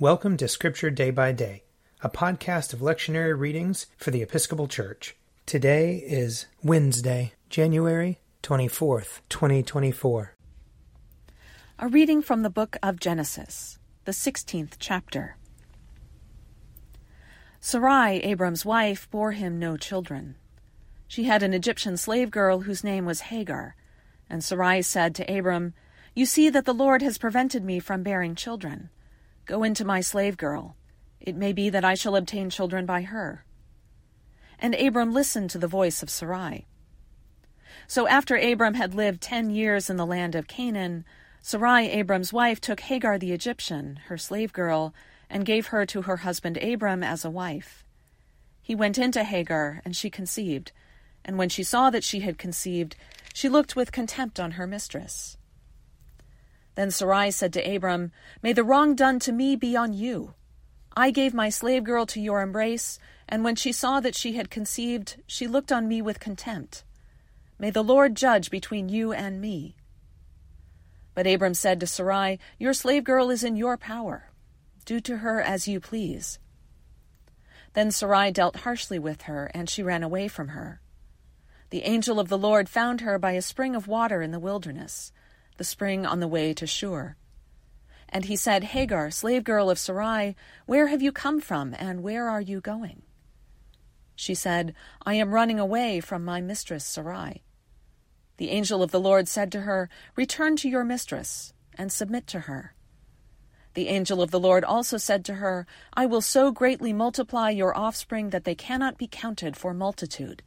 Welcome to Scripture Day by Day, a podcast of lectionary readings for the Episcopal Church. Today is Wednesday, January 24th, 2024. A reading from the book of Genesis, the 16th chapter. Sarai, Abram's wife, bore him no children. She had an Egyptian slave girl whose name was Hagar. And Sarai said to Abram, You see that the Lord has prevented me from bearing children. Go into my slave girl. It may be that I shall obtain children by her. And Abram listened to the voice of Sarai. So after Abram had lived ten years in the land of Canaan, Sarai, Abram's wife, took Hagar the Egyptian, her slave girl, and gave her to her husband Abram as a wife. He went into Hagar, and she conceived. And when she saw that she had conceived, she looked with contempt on her mistress. Then Sarai said to Abram, May the wrong done to me be on you. I gave my slave girl to your embrace, and when she saw that she had conceived, she looked on me with contempt. May the Lord judge between you and me. But Abram said to Sarai, Your slave girl is in your power. Do to her as you please. Then Sarai dealt harshly with her, and she ran away from her. The angel of the Lord found her by a spring of water in the wilderness the spring on the way to Shur. And he said, Hagar, slave girl of Sarai, where have you come from, and where are you going? She said, I am running away from my mistress Sarai. The angel of the Lord said to her, Return to your mistress, and submit to her. The angel of the Lord also said to her, I will so greatly multiply your offspring that they cannot be counted for multitude.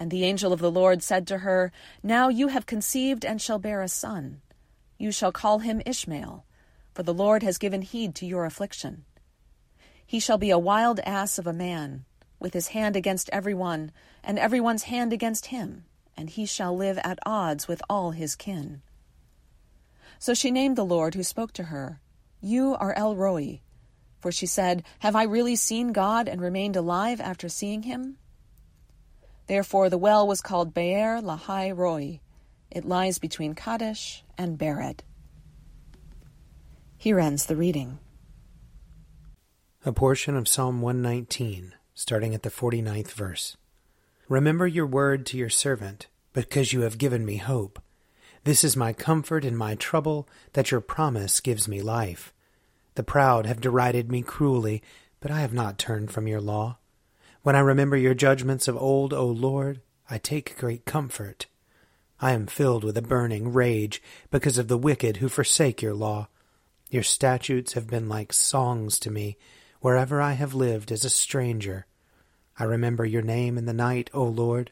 And the angel of the Lord said to her, Now you have conceived and shall bear a son. You shall call him Ishmael, for the Lord has given heed to your affliction. He shall be a wild ass of a man, with his hand against every one, and every one's hand against him, and he shall live at odds with all his kin. So she named the Lord who spoke to her, You are El Roi. For she said, Have I really seen God and remained alive after seeing him? Therefore the well was called Be'er Lahai Roi. It lies between Kadesh and Bered. Here ends the reading. A portion of Psalm 119, starting at the 49th verse. Remember your word to your servant, because you have given me hope. This is my comfort in my trouble, that your promise gives me life. The proud have derided me cruelly, but I have not turned from your law. When I remember your judgments of old, O Lord, I take great comfort. I am filled with a burning rage because of the wicked who forsake your law. Your statutes have been like songs to me wherever I have lived as a stranger. I remember your name in the night, O Lord,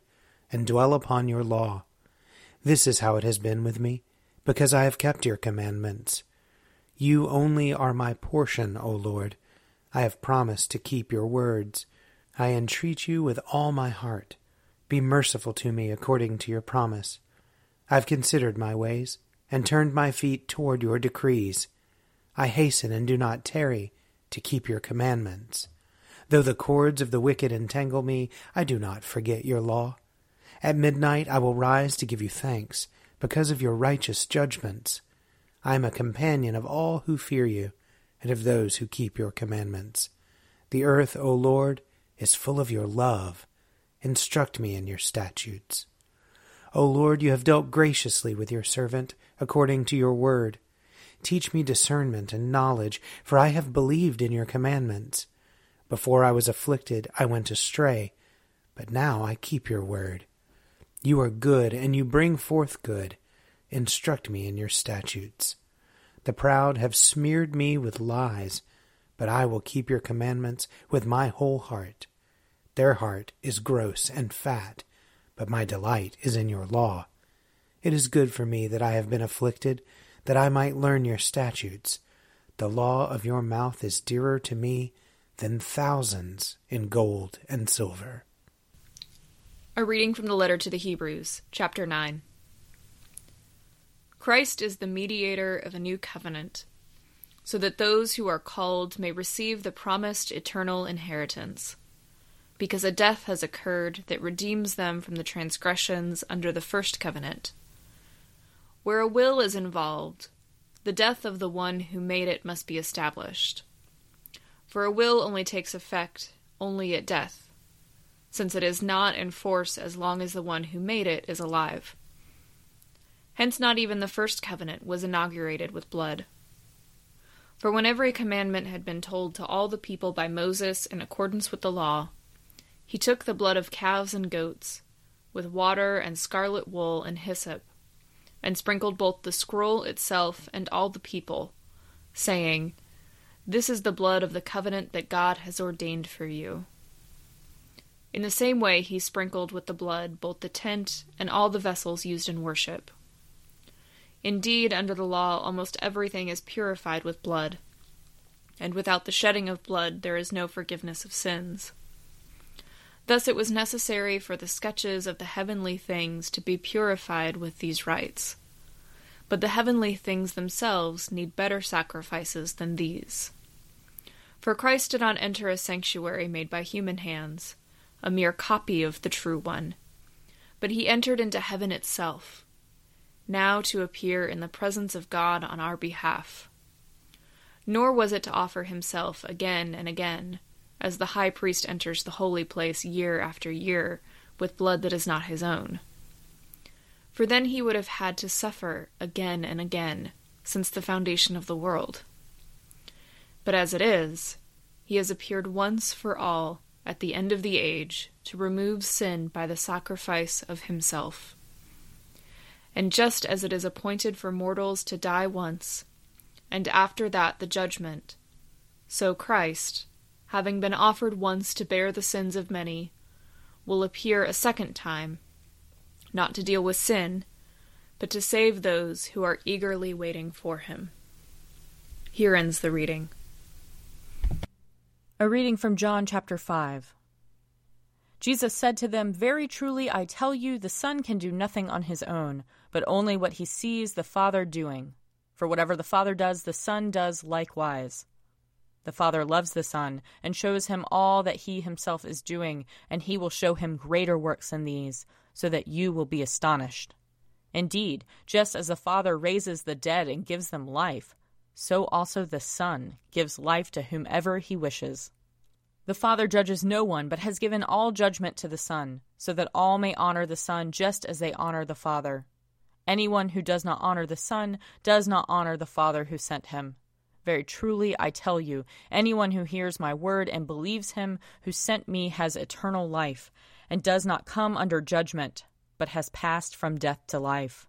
and dwell upon your law. This is how it has been with me, because I have kept your commandments. You only are my portion, O Lord. I have promised to keep your words. I entreat you with all my heart. Be merciful to me according to your promise. I have considered my ways, and turned my feet toward your decrees. I hasten and do not tarry to keep your commandments. Though the cords of the wicked entangle me, I do not forget your law. At midnight I will rise to give you thanks, because of your righteous judgments. I am a companion of all who fear you, and of those who keep your commandments. The earth, O Lord, is full of your love. Instruct me in your statutes. O Lord, you have dealt graciously with your servant, according to your word. Teach me discernment and knowledge, for I have believed in your commandments. Before I was afflicted, I went astray, but now I keep your word. You are good, and you bring forth good. Instruct me in your statutes. The proud have smeared me with lies but I will keep your commandments with my whole heart. Their heart is gross and fat, but my delight is in your law. It is good for me that I have been afflicted, that I might learn your statutes. The law of your mouth is dearer to me than thousands in gold and silver. A reading from the letter to the Hebrews, chapter 9. Christ is the mediator of a new covenant so that those who are called may receive the promised eternal inheritance. Because a death has occurred that redeems them from the transgressions under the first covenant. Where a will is involved, the death of the one who made it must be established. For a will only takes effect only at death, since it is not in force as long as the one who made it is alive. Hence, not even the first covenant was inaugurated with blood. For when every commandment had been told to all the people by Moses in accordance with the law, he took the blood of calves and goats, with water and scarlet wool and hyssop, and sprinkled both the scroll itself and all the people, saying, This is the blood of the covenant that God has ordained for you. In the same way, he sprinkled with the blood both the tent and all the vessels used in worship. Indeed, under the law, almost everything is purified with blood, and without the shedding of blood there is no forgiveness of sins. Thus it was necessary for the sketches of the heavenly things to be purified with these rites. But the heavenly things themselves need better sacrifices than these. For Christ did not enter a sanctuary made by human hands, a mere copy of the true one, but he entered into heaven itself now to appear in the presence of God on our behalf. Nor was it to offer himself again and again, as the high priest enters the holy place year after year with blood that is not his own. For then he would have had to suffer again and again since the foundation of the world. But as it is, he has appeared once for all at the end of the age to remove sin by the sacrifice of himself. And just as it is appointed for mortals to die once, and after that the judgment, so Christ, having been offered once to bear the sins of many, will appear a second time, not to deal with sin, but to save those who are eagerly waiting for him. Here ends the reading. A reading from John chapter 5. Jesus said to them, Very truly I tell you, the Son can do nothing on his own, but only what he sees the Father doing. For whatever the Father does, the Son does likewise. The Father loves the Son, and shows him all that he himself is doing, and he will show him greater works than these, so that you will be astonished. Indeed, just as the Father raises the dead and gives them life, so also the Son gives life to whomever he wishes. The Father judges no one, but has given all judgment to the Son, so that all may honor the Son just as they honor the Father. Anyone who does not honor the Son does not honor the Father who sent him. Very truly, I tell you, anyone who hears my word and believes him who sent me has eternal life, and does not come under judgment, but has passed from death to life.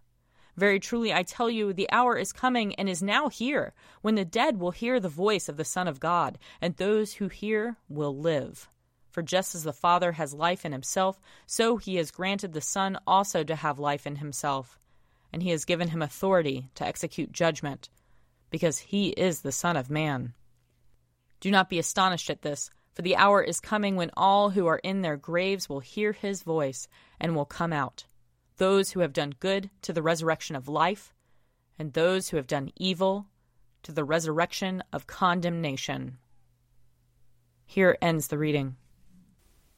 Very truly, I tell you, the hour is coming and is now here when the dead will hear the voice of the Son of God, and those who hear will live. For just as the Father has life in himself, so he has granted the Son also to have life in himself. And he has given him authority to execute judgment, because he is the Son of Man. Do not be astonished at this, for the hour is coming when all who are in their graves will hear his voice and will come out those who have done good to the resurrection of life, and those who have done evil to the resurrection of condemnation. Here ends the reading.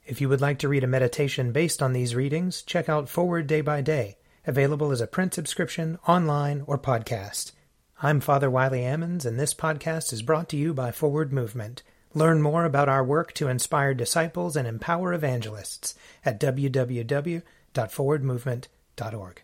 If you would like to read a meditation based on these readings, check out Forward Day by Day, available as a print subscription, online, or podcast. I'm Father Wiley Ammons, and this podcast is brought to you by Forward Movement. Learn more about our work to inspire disciples and empower evangelists at www www.forwardmovement.org.